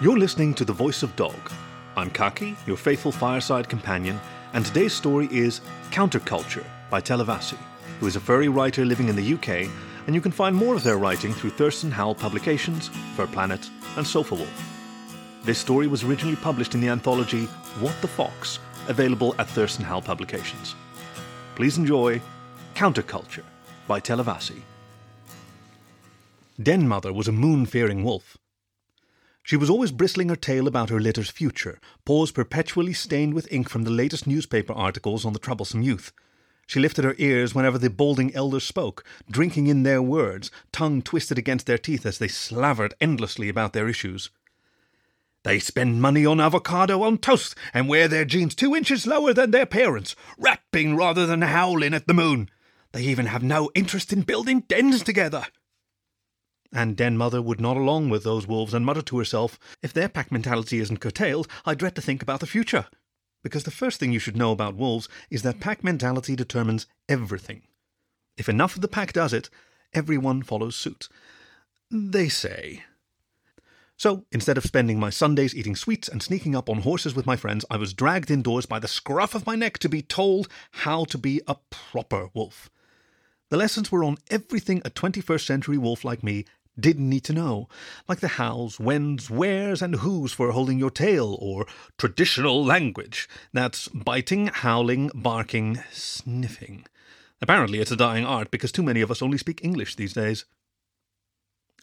You're listening to The Voice of Dog. I'm Khaki, your faithful fireside companion, and today's story is Counterculture by Televassi, who is a furry writer living in the UK, and you can find more of their writing through Thurston Howl Publications, Furplanet, and Sofawolf. This story was originally published in the anthology What the Fox, available at Thurston Howl Publications. Please enjoy Counterculture by Televassi. Den Mother was a moon fearing wolf. She was always bristling her tail about her litter's future, paws perpetually stained with ink from the latest newspaper articles on the troublesome youth. She lifted her ears whenever the balding elders spoke, drinking in their words, tongue twisted against their teeth as they slavered endlessly about their issues. They spend money on avocado on toast and wear their jeans two inches lower than their parents, rapping rather than howling at the moon. They even have no interest in building dens together. And Den Mother would nod along with those wolves and mutter to herself, If their pack mentality isn't curtailed, I dread to think about the future. Because the first thing you should know about wolves is that pack mentality determines everything. If enough of the pack does it, everyone follows suit. They say. So, instead of spending my Sundays eating sweets and sneaking up on horses with my friends, I was dragged indoors by the scruff of my neck to be told how to be a proper wolf. The lessons were on everything a 21st century wolf like me didn't need to know, like the hows, whens, wheres, and who's for holding your tail, or traditional language. That's biting, howling, barking, sniffing. Apparently, it's a dying art because too many of us only speak English these days.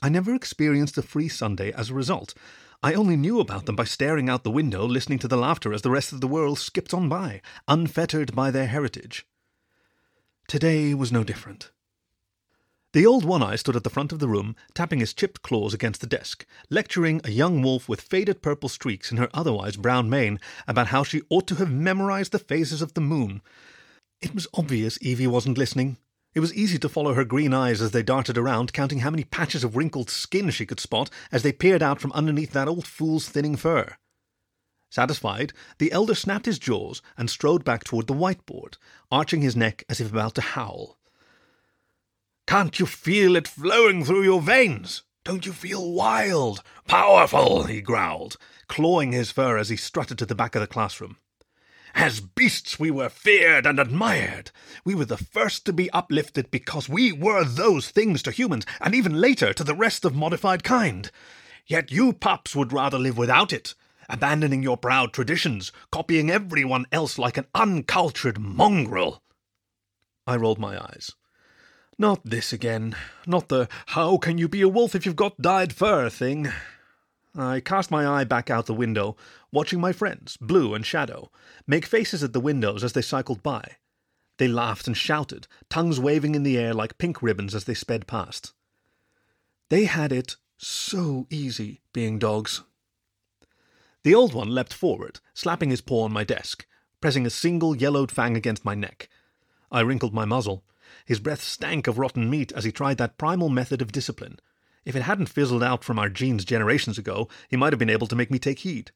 I never experienced a free Sunday as a result. I only knew about them by staring out the window, listening to the laughter as the rest of the world skipped on by, unfettered by their heritage. Today was no different. The old one eye stood at the front of the room, tapping his chipped claws against the desk, lecturing a young wolf with faded purple streaks in her otherwise brown mane about how she ought to have memorized the phases of the moon. It was obvious Evie wasn't listening. It was easy to follow her green eyes as they darted around, counting how many patches of wrinkled skin she could spot as they peered out from underneath that old fool's thinning fur. Satisfied, the elder snapped his jaws and strode back toward the whiteboard, arching his neck as if about to howl. Can't you feel it flowing through your veins? Don't you feel wild, powerful? he growled, clawing his fur as he strutted to the back of the classroom. As beasts, we were feared and admired. We were the first to be uplifted because we were those things to humans, and even later to the rest of modified kind. Yet you pups would rather live without it, abandoning your proud traditions, copying everyone else like an uncultured mongrel. I rolled my eyes. Not this again. Not the how can you be a wolf if you've got dyed fur thing. I cast my eye back out the window, watching my friends, Blue and Shadow, make faces at the windows as they cycled by. They laughed and shouted, tongues waving in the air like pink ribbons as they sped past. They had it so easy being dogs. The old one leapt forward, slapping his paw on my desk, pressing a single yellowed fang against my neck. I wrinkled my muzzle. His breath stank of rotten meat as he tried that primal method of discipline. If it hadn't fizzled out from our genes generations ago, he might have been able to make me take heed.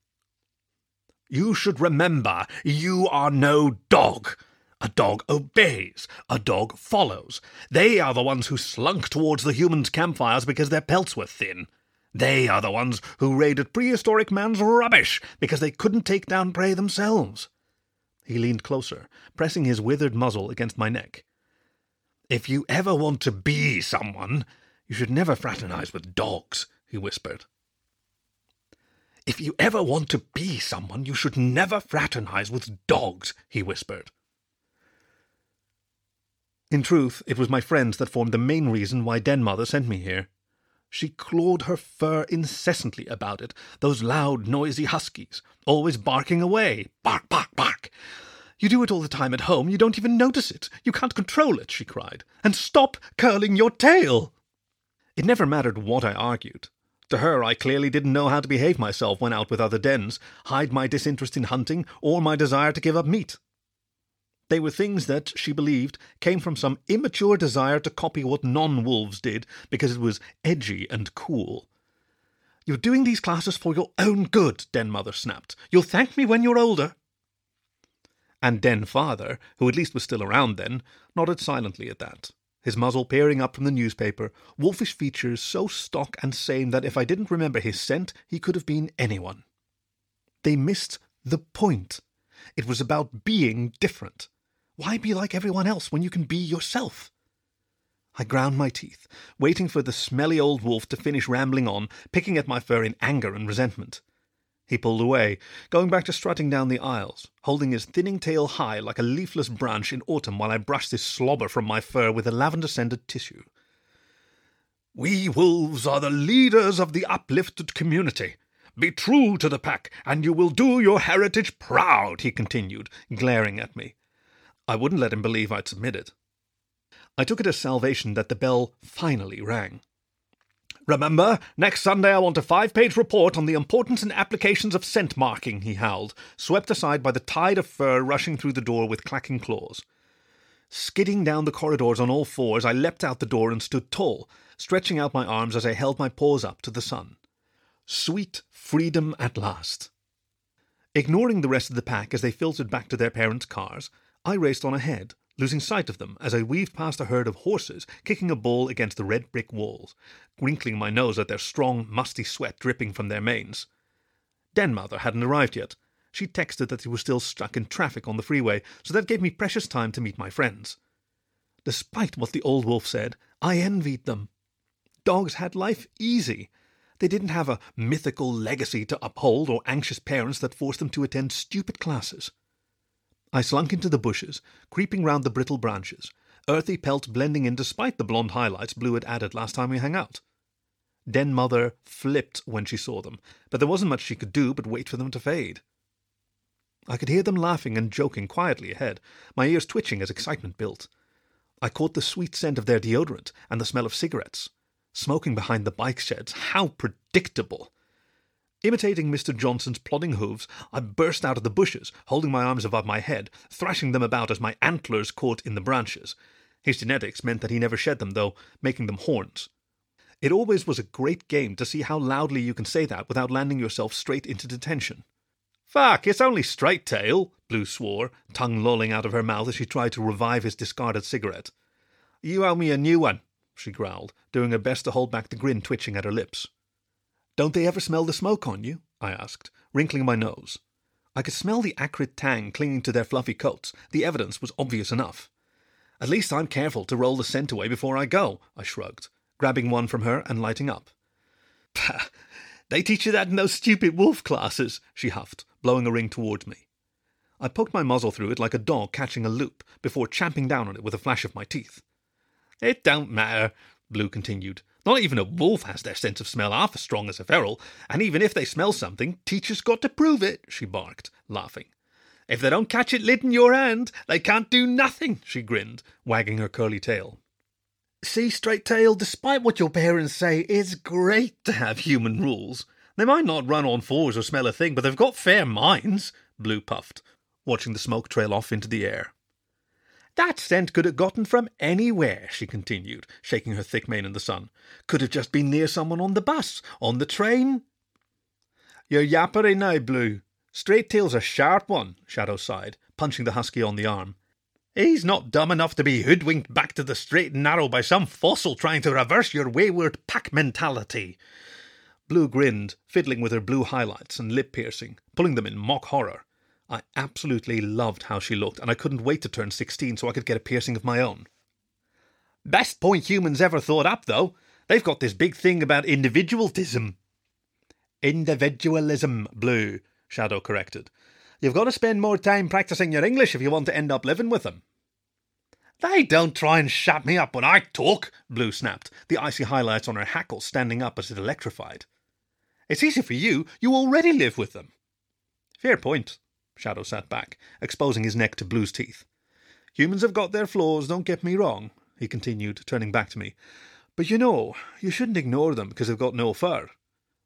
You should remember, you are no dog. A dog obeys. A dog follows. They are the ones who slunk towards the humans' campfires because their pelts were thin. They are the ones who raided prehistoric man's rubbish because they couldn't take down prey themselves. He leaned closer, pressing his withered muzzle against my neck. If you ever want to be someone, you should never fraternize with dogs, he whispered. If you ever want to be someone, you should never fraternize with dogs, he whispered. In truth, it was my friends that formed the main reason why Den Mother sent me here. She clawed her fur incessantly about it, those loud, noisy huskies, always barking away. Bark, bark, bark. You do it all the time at home. You don't even notice it. You can't control it, she cried. And stop curling your tail. It never mattered what I argued. To her, I clearly didn't know how to behave myself when out with other dens, hide my disinterest in hunting, or my desire to give up meat. They were things that, she believed, came from some immature desire to copy what non wolves did because it was edgy and cool. You're doing these classes for your own good, Den Mother snapped. You'll thank me when you're older and then Father, who at least was still around then, nodded silently at that. his muzzle peering up from the newspaper, wolfish features so stock and sane that if I didn't remember his scent, he could have been anyone. They missed the point. It was about being different. Why be like everyone else when you can be yourself? I ground my teeth, waiting for the smelly old wolf to finish rambling on, picking at my fur in anger and resentment. He pulled away, going back to strutting down the aisles, holding his thinning tail high like a leafless branch in autumn while I brushed this slobber from my fur with a lavender scented tissue. We wolves are the leaders of the uplifted community. Be true to the pack, and you will do your heritage proud, he continued, glaring at me. I wouldn't let him believe I'd submitted. I took it as salvation that the bell finally rang. Remember, next Sunday I want a five page report on the importance and applications of scent marking, he howled, swept aside by the tide of fur rushing through the door with clacking claws. Skidding down the corridors on all fours, I leapt out the door and stood tall, stretching out my arms as I held my paws up to the sun. Sweet freedom at last. Ignoring the rest of the pack as they filtered back to their parents' cars, I raced on ahead, losing sight of them as I weaved past a herd of horses kicking a ball against the red brick walls, wrinkling my nose at their strong, musty sweat dripping from their manes. Denmother hadn't arrived yet. She texted that he was still stuck in traffic on the freeway, so that gave me precious time to meet my friends. Despite what the old wolf said, I envied them. Dogs had life easy. They didn't have a mythical legacy to uphold or anxious parents that forced them to attend stupid classes. I slunk into the bushes, creeping round the brittle branches, earthy pelt blending in despite the blonde highlights Blue had added last time we hung out. Den Mother flipped when she saw them, but there wasn't much she could do but wait for them to fade. I could hear them laughing and joking quietly ahead, my ears twitching as excitement built. I caught the sweet scent of their deodorant and the smell of cigarettes. Smoking behind the bike sheds, how predictable! Imitating Mr. Johnson's plodding hooves, I burst out of the bushes, holding my arms above my head, thrashing them about as my antlers caught in the branches. His genetics meant that he never shed them, though, making them horns. It always was a great game to see how loudly you can say that without landing yourself straight into detention. Fuck, it's only straight tail, Blue swore, tongue lolling out of her mouth as she tried to revive his discarded cigarette. You owe me a new one, she growled, doing her best to hold back the grin twitching at her lips. Don't they ever smell the smoke on you? I asked, wrinkling my nose. I could smell the acrid tang clinging to their fluffy coats. The evidence was obvious enough. At least I'm careful to roll the scent away before I go, I shrugged, grabbing one from her and lighting up. Pah! They teach you that in those stupid wolf classes, she huffed, blowing a ring towards me. I poked my muzzle through it like a dog catching a loop before champing down on it with a flash of my teeth. It don't matter, Blue continued, not even a wolf has their sense of smell half as strong as a feral, and even if they smell something, teachers got to prove it, she barked, laughing. If they don't catch it lit in your hand, they can't do nothing, she grinned, wagging her curly tail. See, Straight Tail, despite what your parents say, it's great to have human rules. They might not run on fours or smell a thing, but they've got fair minds, Blue puffed, watching the smoke trail off into the air. That scent could have gotten from anywhere, she continued, shaking her thick mane in the sun. Could have just been near someone on the bus, on the train. You're yappery now, Blue. Straight Tail's a sharp one, Shadow sighed, punching the husky on the arm. He's not dumb enough to be hoodwinked back to the straight and narrow by some fossil trying to reverse your wayward pack mentality. Blue grinned, fiddling with her blue highlights and lip piercing, pulling them in mock horror. I absolutely loved how she looked, and I couldn't wait to turn 16 so I could get a piercing of my own. Best point humans ever thought up, though. They've got this big thing about individualism. Individualism, Blue, Shadow corrected. You've got to spend more time practicing your English if you want to end up living with them. They don't try and shut me up when I talk, Blue snapped, the icy highlights on her hackles standing up as it electrified. It's easy for you, you already live with them. Fair point. Shadow sat back, exposing his neck to Blue's teeth. Humans have got their flaws, don't get me wrong, he continued, turning back to me. But you know, you shouldn't ignore them because they've got no fur.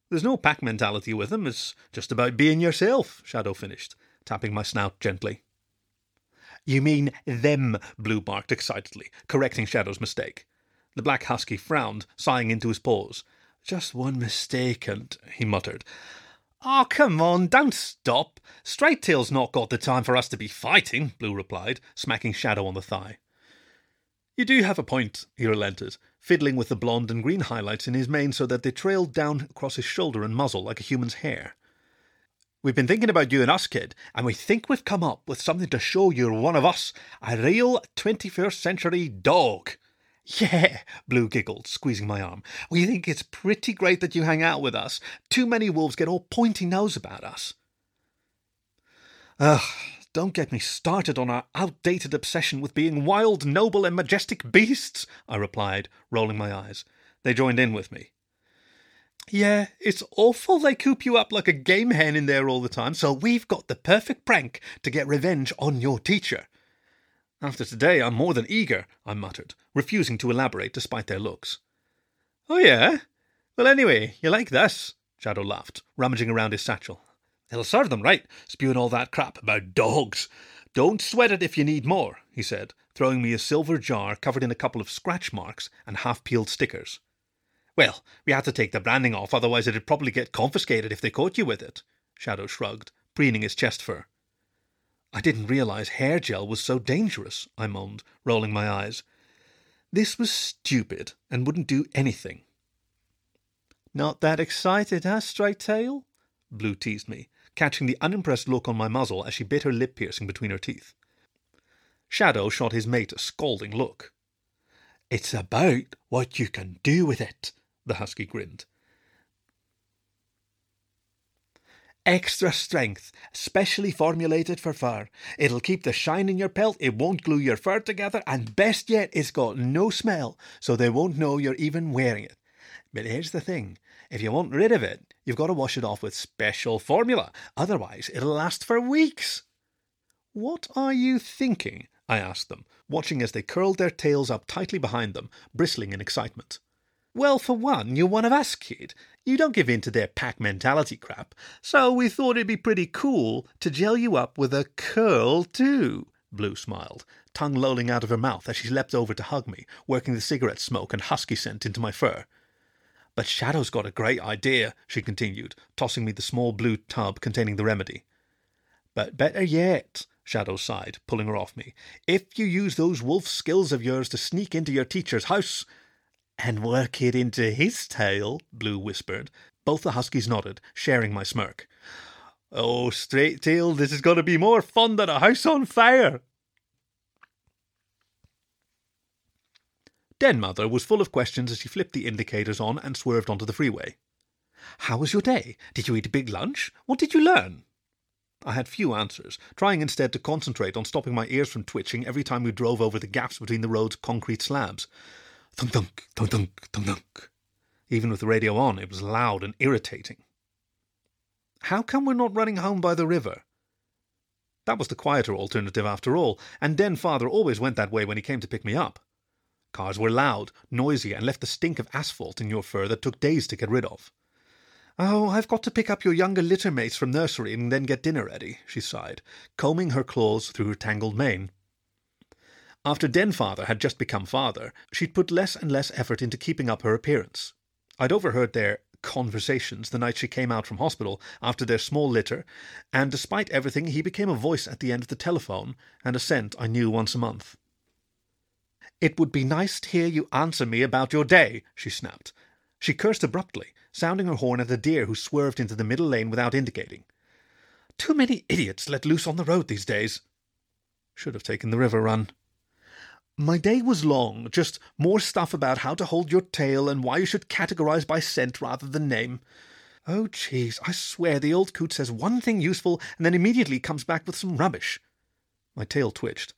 There's no pack mentality with them, it's just about being yourself, Shadow finished, tapping my snout gently. You mean them, Blue barked excitedly, correcting Shadow's mistake. The black husky frowned, sighing into his paws. Just one mistake, and he muttered. Oh, come on, don't stop. Straight Tail's not got the time for us to be fighting, Blue replied, smacking Shadow on the thigh. You do have a point, he relented, fiddling with the blonde and green highlights in his mane so that they trailed down across his shoulder and muzzle like a human's hair. We've been thinking about you and us, kid, and we think we've come up with something to show you're one of us, a real 21st century dog. Yeah, Blue giggled, squeezing my arm. We think it's pretty great that you hang out with us. Too many wolves get all pointy nose about us. Ugh, don't get me started on our outdated obsession with being wild, noble, and majestic beasts, I replied, rolling my eyes. They joined in with me. Yeah, it's awful they coop you up like a game hen in there all the time, so we've got the perfect prank to get revenge on your teacher. After today, I'm more than eager, I muttered, refusing to elaborate despite their looks. Oh, yeah? Well, anyway, you like this? Shadow laughed, rummaging around his satchel. It'll serve them right, spewing all that crap about dogs. Don't sweat it if you need more, he said, throwing me a silver jar covered in a couple of scratch marks and half peeled stickers. Well, we had to take the branding off, otherwise it'd probably get confiscated if they caught you with it, Shadow shrugged, preening his chest fur. I didn't realize hair gel was so dangerous, I moaned, rolling my eyes. This was stupid and wouldn't do anything. Not that excited, huh, Straight Tail? Blue teased me, catching the unimpressed look on my muzzle as she bit her lip piercing between her teeth. Shadow shot his mate a scalding look. It's about what you can do with it, the husky grinned. Extra strength, specially formulated for fur. It'll keep the shine in your pelt, it won't glue your fur together, and best yet, it's got no smell, so they won't know you're even wearing it. But here's the thing if you want rid of it, you've got to wash it off with special formula. Otherwise, it'll last for weeks. What are you thinking? I asked them, watching as they curled their tails up tightly behind them, bristling in excitement. Well, for one, you're one of us, kid. You don't give in to their pack mentality crap, so we thought it'd be pretty cool to gel you up with a curl, too. Blue smiled, tongue lolling out of her mouth as she leapt over to hug me, working the cigarette smoke and husky scent into my fur. But Shadow's got a great idea, she continued, tossing me the small blue tub containing the remedy. But better yet, Shadow sighed, pulling her off me, if you use those wolf skills of yours to sneak into your teacher's house and work it into his tail, Blue whispered. Both the huskies nodded, sharing my smirk. Oh, straight tail, this is going to be more fun than a house on fire, Den Mother was full of questions as she flipped the indicators on and swerved onto the freeway. How was your day? Did you eat a big lunch? What did you learn? I had few answers, trying instead to concentrate on stopping my ears from twitching every time we drove over the gaps between the road's concrete slabs. Thunk thunk, thunk thunk, thunk thunk. Even with the radio on, it was loud and irritating. How come we're not running home by the river? That was the quieter alternative after all, and Den Father always went that way when he came to pick me up. Cars were loud, noisy, and left the stink of asphalt in your fur that took days to get rid of. Oh, I've got to pick up your younger litter mates from nursery and then get dinner ready, she sighed, combing her claws through her tangled mane. After Den father had just become father, she'd put less and less effort into keeping up her appearance. I'd overheard their conversations the night she came out from hospital after their small litter, and despite everything, he became a voice at the end of the telephone and a scent I knew once a month. It would be nice to hear you answer me about your day, she snapped. She cursed abruptly, sounding her horn at a deer who swerved into the middle lane without indicating. Too many idiots let loose on the road these days. Should have taken the river run. My day was long, just more stuff about how to hold your tail and why you should categorize by scent rather than name. Oh, jeez, I swear the old coot says one thing useful and then immediately comes back with some rubbish. My tail twitched.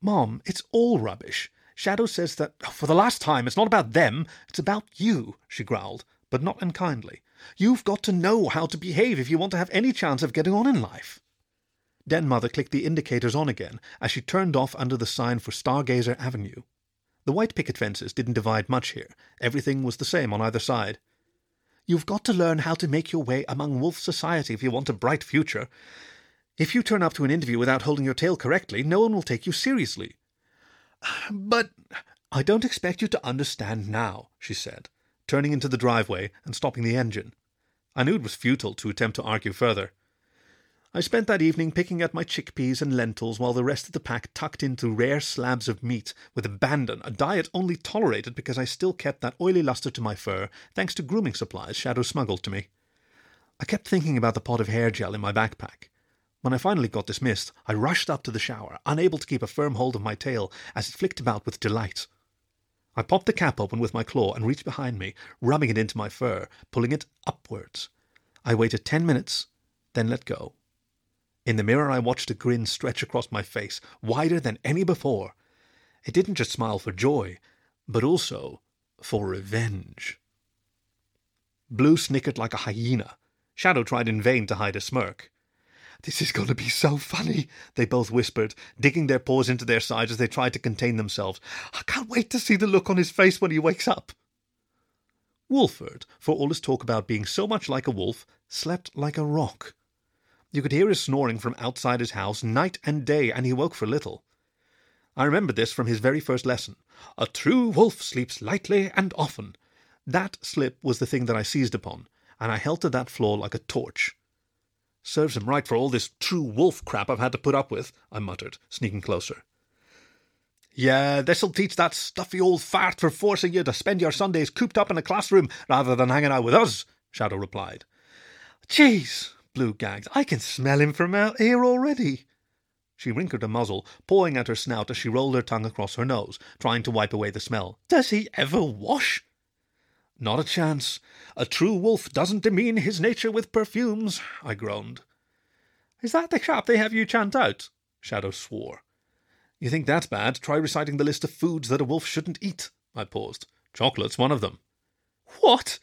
Mom, it's all rubbish. Shadow says that, oh, for the last time, it's not about them, it's about you, she growled, but not unkindly. You've got to know how to behave if you want to have any chance of getting on in life. Den Mother clicked the indicators on again as she turned off under the sign for Stargazer Avenue. The white picket fences didn't divide much here. Everything was the same on either side. You've got to learn how to make your way among wolf society if you want a bright future. If you turn up to an interview without holding your tail correctly, no one will take you seriously. But I don't expect you to understand now, she said, turning into the driveway and stopping the engine. I knew it was futile to attempt to argue further. I spent that evening picking at my chickpeas and lentils while the rest of the pack tucked into rare slabs of meat with abandon, a diet only tolerated because I still kept that oily luster to my fur thanks to grooming supplies Shadow smuggled to me. I kept thinking about the pot of hair gel in my backpack. When I finally got dismissed, I rushed up to the shower, unable to keep a firm hold of my tail as it flicked about with delight. I popped the cap open with my claw and reached behind me, rubbing it into my fur, pulling it upwards. I waited ten minutes, then let go. In the mirror, I watched a grin stretch across my face, wider than any before. It didn't just smile for joy, but also for revenge. Blue snickered like a hyena. Shadow tried in vain to hide a smirk. This is going to be so funny, they both whispered, digging their paws into their sides as they tried to contain themselves. I can't wait to see the look on his face when he wakes up. Wolfert, for all his talk about being so much like a wolf, slept like a rock. You could hear his snoring from outside his house night and day, and he woke for little. I remember this from his very first lesson. A true wolf sleeps lightly and often. That slip was the thing that I seized upon, and I held to that floor like a torch. Serves him right for all this true wolf crap I've had to put up with, I muttered, sneaking closer. Yeah, this'll teach that stuffy old fart for forcing you to spend your Sundays cooped up in a classroom rather than hanging out with us, Shadow replied. Jeez, Blue gags. I can smell him from out here already. She wrinkled her muzzle, pawing at her snout as she rolled her tongue across her nose, trying to wipe away the smell. Does he ever wash? Not a chance. A true wolf doesn't demean his nature with perfumes, I groaned. Is that the chap they have you chant out? Shadow swore. You think that's bad? Try reciting the list of foods that a wolf shouldn't eat. I paused. Chocolate's one of them. What?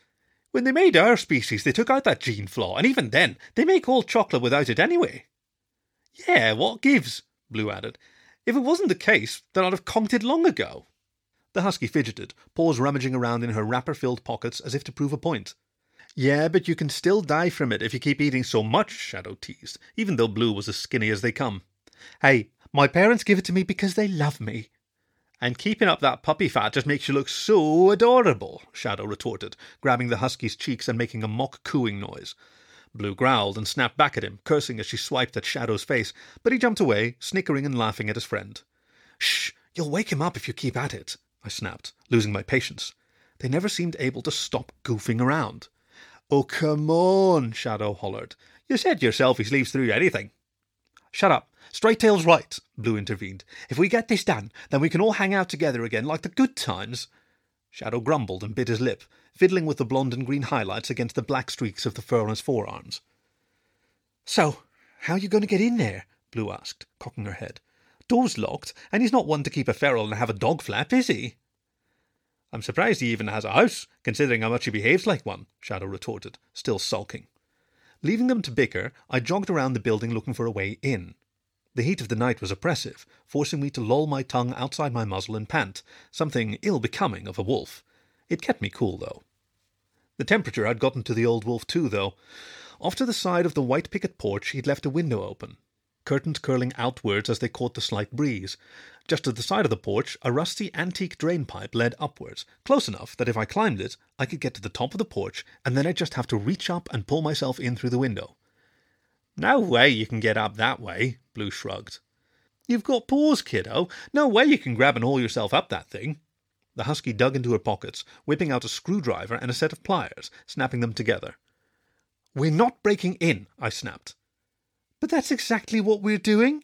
When they made our species, they took out that gene flaw, and even then, they make all chocolate without it anyway. Yeah, what gives? Blue added. If it wasn't the case, then I'd have conked it long ago. The husky fidgeted, paws rummaging around in her wrapper filled pockets as if to prove a point. Yeah, but you can still die from it if you keep eating so much, Shadow teased, even though Blue was as skinny as they come. Hey, my parents give it to me because they love me. And keeping up that puppy fat just makes you look so adorable, Shadow retorted, grabbing the husky's cheeks and making a mock cooing noise. Blue growled and snapped back at him, cursing as she swiped at Shadow's face, but he jumped away, snickering and laughing at his friend. Shh! You'll wake him up if you keep at it, I snapped, losing my patience. They never seemed able to stop goofing around. Oh, come on, Shadow hollered. You said yourself he sleeps through anything. Shut up. Straight Tail's right, Blue intervened. If we get this done, then we can all hang out together again like the good times. Shadow grumbled and bit his lip, fiddling with the blonde and green highlights against the black streaks of the fur on his forearms. So, how are you going to get in there? Blue asked, cocking her head. Door's locked, and he's not one to keep a feral and have a dog flap, is he? I'm surprised he even has a house, considering how much he behaves like one, Shadow retorted, still sulking. Leaving them to bicker, I jogged around the building looking for a way in. The heat of the night was oppressive, forcing me to loll my tongue outside my muzzle and pant, something ill becoming of a wolf. It kept me cool, though. The temperature had gotten to the old wolf, too, though. Off to the side of the white picket porch, he'd left a window open, curtains curling outwards as they caught the slight breeze. Just at the side of the porch, a rusty antique drain pipe led upwards, close enough that if I climbed it, I could get to the top of the porch, and then I'd just have to reach up and pull myself in through the window. No way you can get up that way, Blue shrugged. You've got paws, kiddo. No way you can grab and haul yourself up that thing. The husky dug into her pockets, whipping out a screwdriver and a set of pliers, snapping them together. We're not breaking in, I snapped. But that's exactly what we're doing.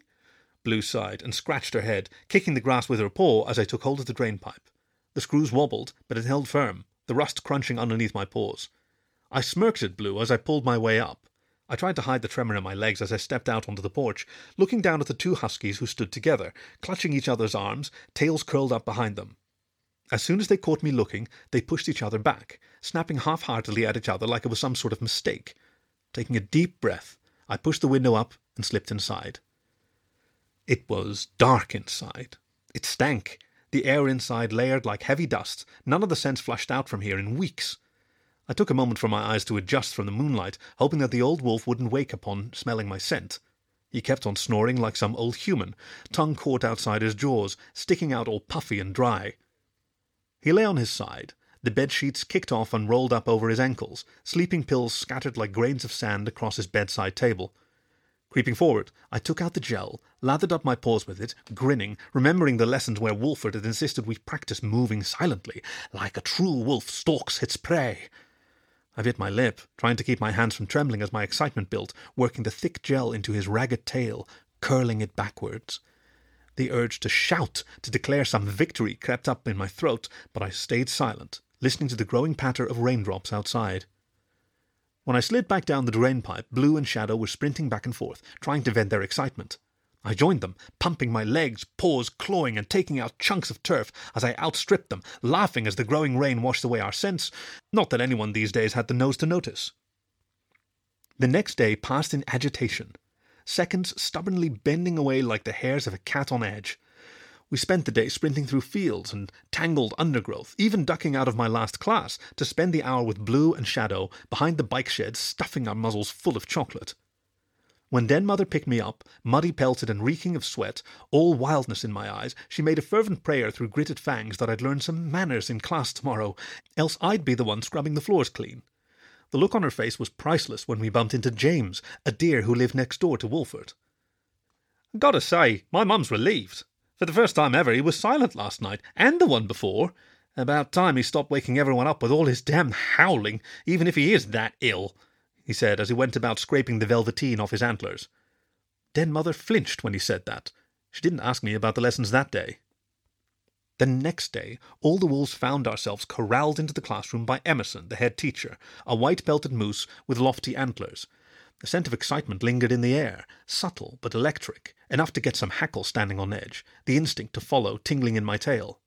Blue sighed and scratched her head, kicking the grass with her paw as I took hold of the drain pipe. The screws wobbled, but it held firm, the rust crunching underneath my paws. I smirked at Blue as I pulled my way up. I tried to hide the tremor in my legs as I stepped out onto the porch, looking down at the two huskies who stood together, clutching each other's arms, tails curled up behind them. As soon as they caught me looking, they pushed each other back, snapping half heartedly at each other like it was some sort of mistake. Taking a deep breath, I pushed the window up and slipped inside. It was dark inside. It stank. The air inside layered like heavy dust, none of the scents flushed out from here in weeks. I took a moment for my eyes to adjust from the moonlight, hoping that the old wolf wouldn't wake upon smelling my scent. He kept on snoring like some old human, tongue caught outside his jaws, sticking out all puffy and dry. He lay on his side, the bed sheets kicked off and rolled up over his ankles, sleeping pills scattered like grains of sand across his bedside table. Creeping forward, I took out the gel, lathered up my paws with it, grinning, remembering the lessons where Wolfert had insisted we practice moving silently, like a true wolf stalks its prey. I bit my lip, trying to keep my hands from trembling as my excitement built, working the thick gel into his ragged tail, curling it backwards. The urge to shout, to declare some victory, crept up in my throat, but I stayed silent, listening to the growing patter of raindrops outside. When I slid back down the drain pipe, Blue and Shadow were sprinting back and forth, trying to vent their excitement. I joined them, pumping my legs, paws, clawing, and taking out chunks of turf as I outstripped them, laughing as the growing rain washed away our scents, not that anyone these days had the nose to notice. The next day passed in agitation, seconds stubbornly bending away like the hairs of a cat on edge. We spent the day sprinting through fields and tangled undergrowth, even ducking out of my last class to spend the hour with Blue and Shadow behind the bike sheds, stuffing our muzzles full of chocolate. When Den Mother picked me up, muddy pelted and reeking of sweat, all wildness in my eyes, she made a fervent prayer through gritted fangs that I'd learn some manners in class tomorrow, else I'd be the one scrubbing the floors clean. The look on her face was priceless when we bumped into James, a deer who lived next door to Wolfert. Gotta say, my mum's relieved. For the first time ever, he was silent last night, and the one before. About time he stopped waking everyone up with all his damn howling, even if he is that ill, he said as he went about scraping the velveteen off his antlers. Den Mother flinched when he said that. She didn't ask me about the lessons that day. The next day, all the wolves found ourselves corralled into the classroom by Emerson, the head teacher, a white belted moose with lofty antlers. The scent of excitement lingered in the air, subtle but electric, enough to get some hackle standing on edge, the instinct to follow tingling in my tail.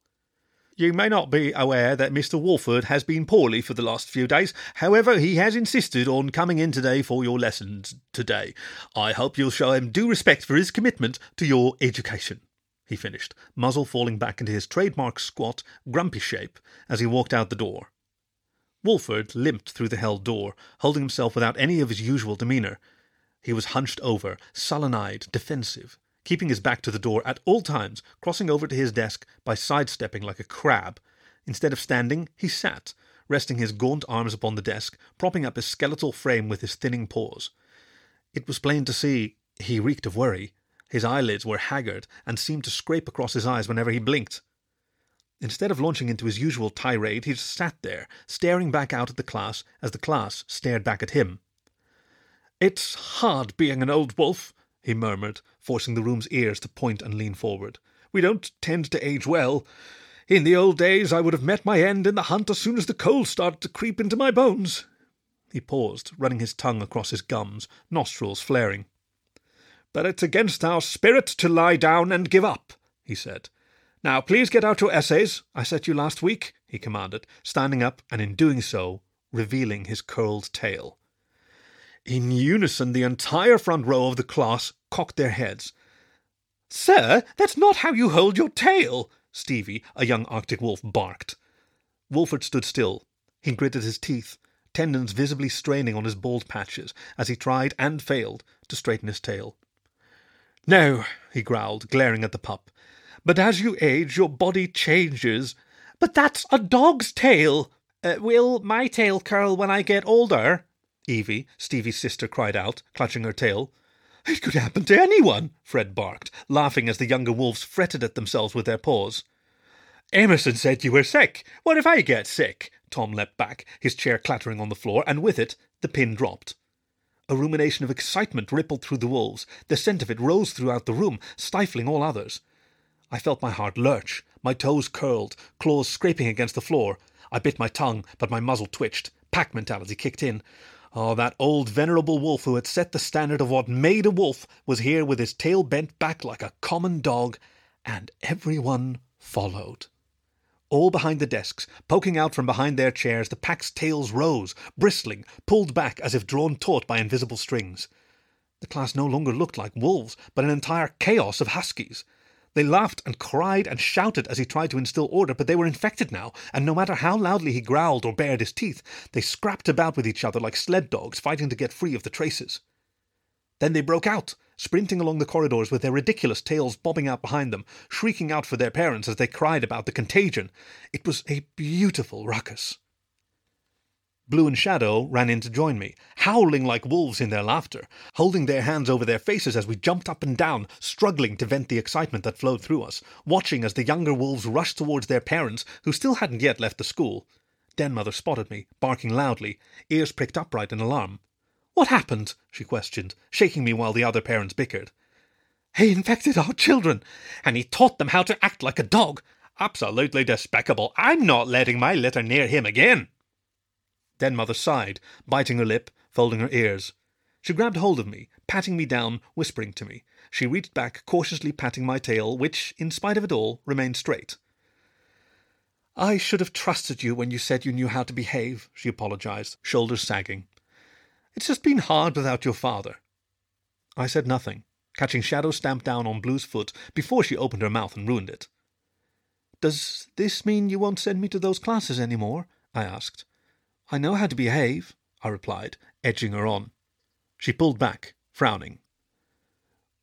You may not be aware that Mr. Wolfert has been poorly for the last few days. However, he has insisted on coming in today for your lessons today. I hope you'll show him due respect for his commitment to your education. He finished, muzzle falling back into his trademark squat, grumpy shape as he walked out the door. Wolfert limped through the held door, holding himself without any of his usual demeanour. He was hunched over, sullen eyed, defensive, keeping his back to the door at all times, crossing over to his desk by sidestepping like a crab. Instead of standing, he sat, resting his gaunt arms upon the desk, propping up his skeletal frame with his thinning paws. It was plain to see he reeked of worry. His eyelids were haggard and seemed to scrape across his eyes whenever he blinked. Instead of launching into his usual tirade, he just sat there, staring back out at the class as the class stared back at him. It's hard being an old wolf, he murmured, forcing the room's ears to point and lean forward. We don't tend to age well. In the old days, I would have met my end in the hunt as soon as the cold started to creep into my bones. He paused, running his tongue across his gums, nostrils flaring. But it's against our spirit to lie down and give up, he said. Now, please get out your essays I set you last week, he commanded, standing up and in doing so, revealing his curled tail. In unison, the entire front row of the class cocked their heads. Sir, that's not how you hold your tail, Stevie, a young Arctic wolf, barked. Wolfert stood still. He gritted his teeth, tendons visibly straining on his bald patches as he tried and failed to straighten his tail. No, he growled, glaring at the pup. But as you age, your body changes. But that's a dog's tail. Uh, will my tail curl when I get older? Evie, Stevie's sister, cried out, clutching her tail. It could happen to anyone, Fred barked, laughing as the younger wolves fretted at themselves with their paws. Emerson said you were sick. What if I get sick? Tom leapt back, his chair clattering on the floor, and with it the pin dropped. A rumination of excitement rippled through the wolves. The scent of it rose throughout the room, stifling all others. I felt my heart lurch, my toes curled, claws scraping against the floor. I bit my tongue, but my muzzle twitched. Pack mentality kicked in. Oh, that old venerable wolf who had set the standard of what made a wolf was here with his tail bent back like a common dog, and everyone followed. All behind the desks, poking out from behind their chairs, the pack's tails rose, bristling, pulled back as if drawn taut by invisible strings. The class no longer looked like wolves, but an entire chaos of huskies. They laughed and cried and shouted as he tried to instill order, but they were infected now, and no matter how loudly he growled or bared his teeth, they scrapped about with each other like sled dogs fighting to get free of the traces. Then they broke out, sprinting along the corridors with their ridiculous tails bobbing out behind them, shrieking out for their parents as they cried about the contagion. It was a beautiful ruckus. Blue and Shadow ran in to join me, howling like wolves in their laughter, holding their hands over their faces as we jumped up and down, struggling to vent the excitement that flowed through us, watching as the younger wolves rushed towards their parents, who still hadn't yet left the school. Den Mother spotted me, barking loudly, ears pricked upright in alarm. What happened? she questioned, shaking me while the other parents bickered. He infected our children, and he taught them how to act like a dog. Absolutely despicable. I'm not letting my litter near him again. Den Mother sighed, biting her lip, folding her ears. She grabbed hold of me, patting me down, whispering to me. She reached back, cautiously patting my tail, which, in spite of it all, remained straight. I should have trusted you when you said you knew how to behave, she apologized, shoulders sagging. It's just been hard without your father. I said nothing, catching Shadow stamped down on Blue's foot before she opened her mouth and ruined it. Does this mean you won't send me to those classes any more? I asked. I know how to behave, I replied, edging her on. She pulled back, frowning.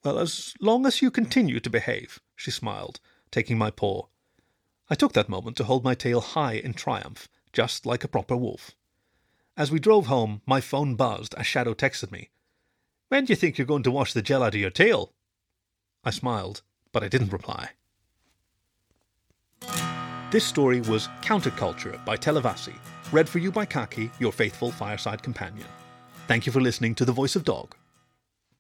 Well, as long as you continue to behave, she smiled, taking my paw. I took that moment to hold my tail high in triumph, just like a proper wolf. As we drove home, my phone buzzed as Shadow texted me. When do you think you're going to wash the gel out of your tail? I smiled, but I didn't reply. This story was Counterculture by Televassi, read for you by Khaki, your faithful fireside companion. Thank you for listening to The Voice of Dog.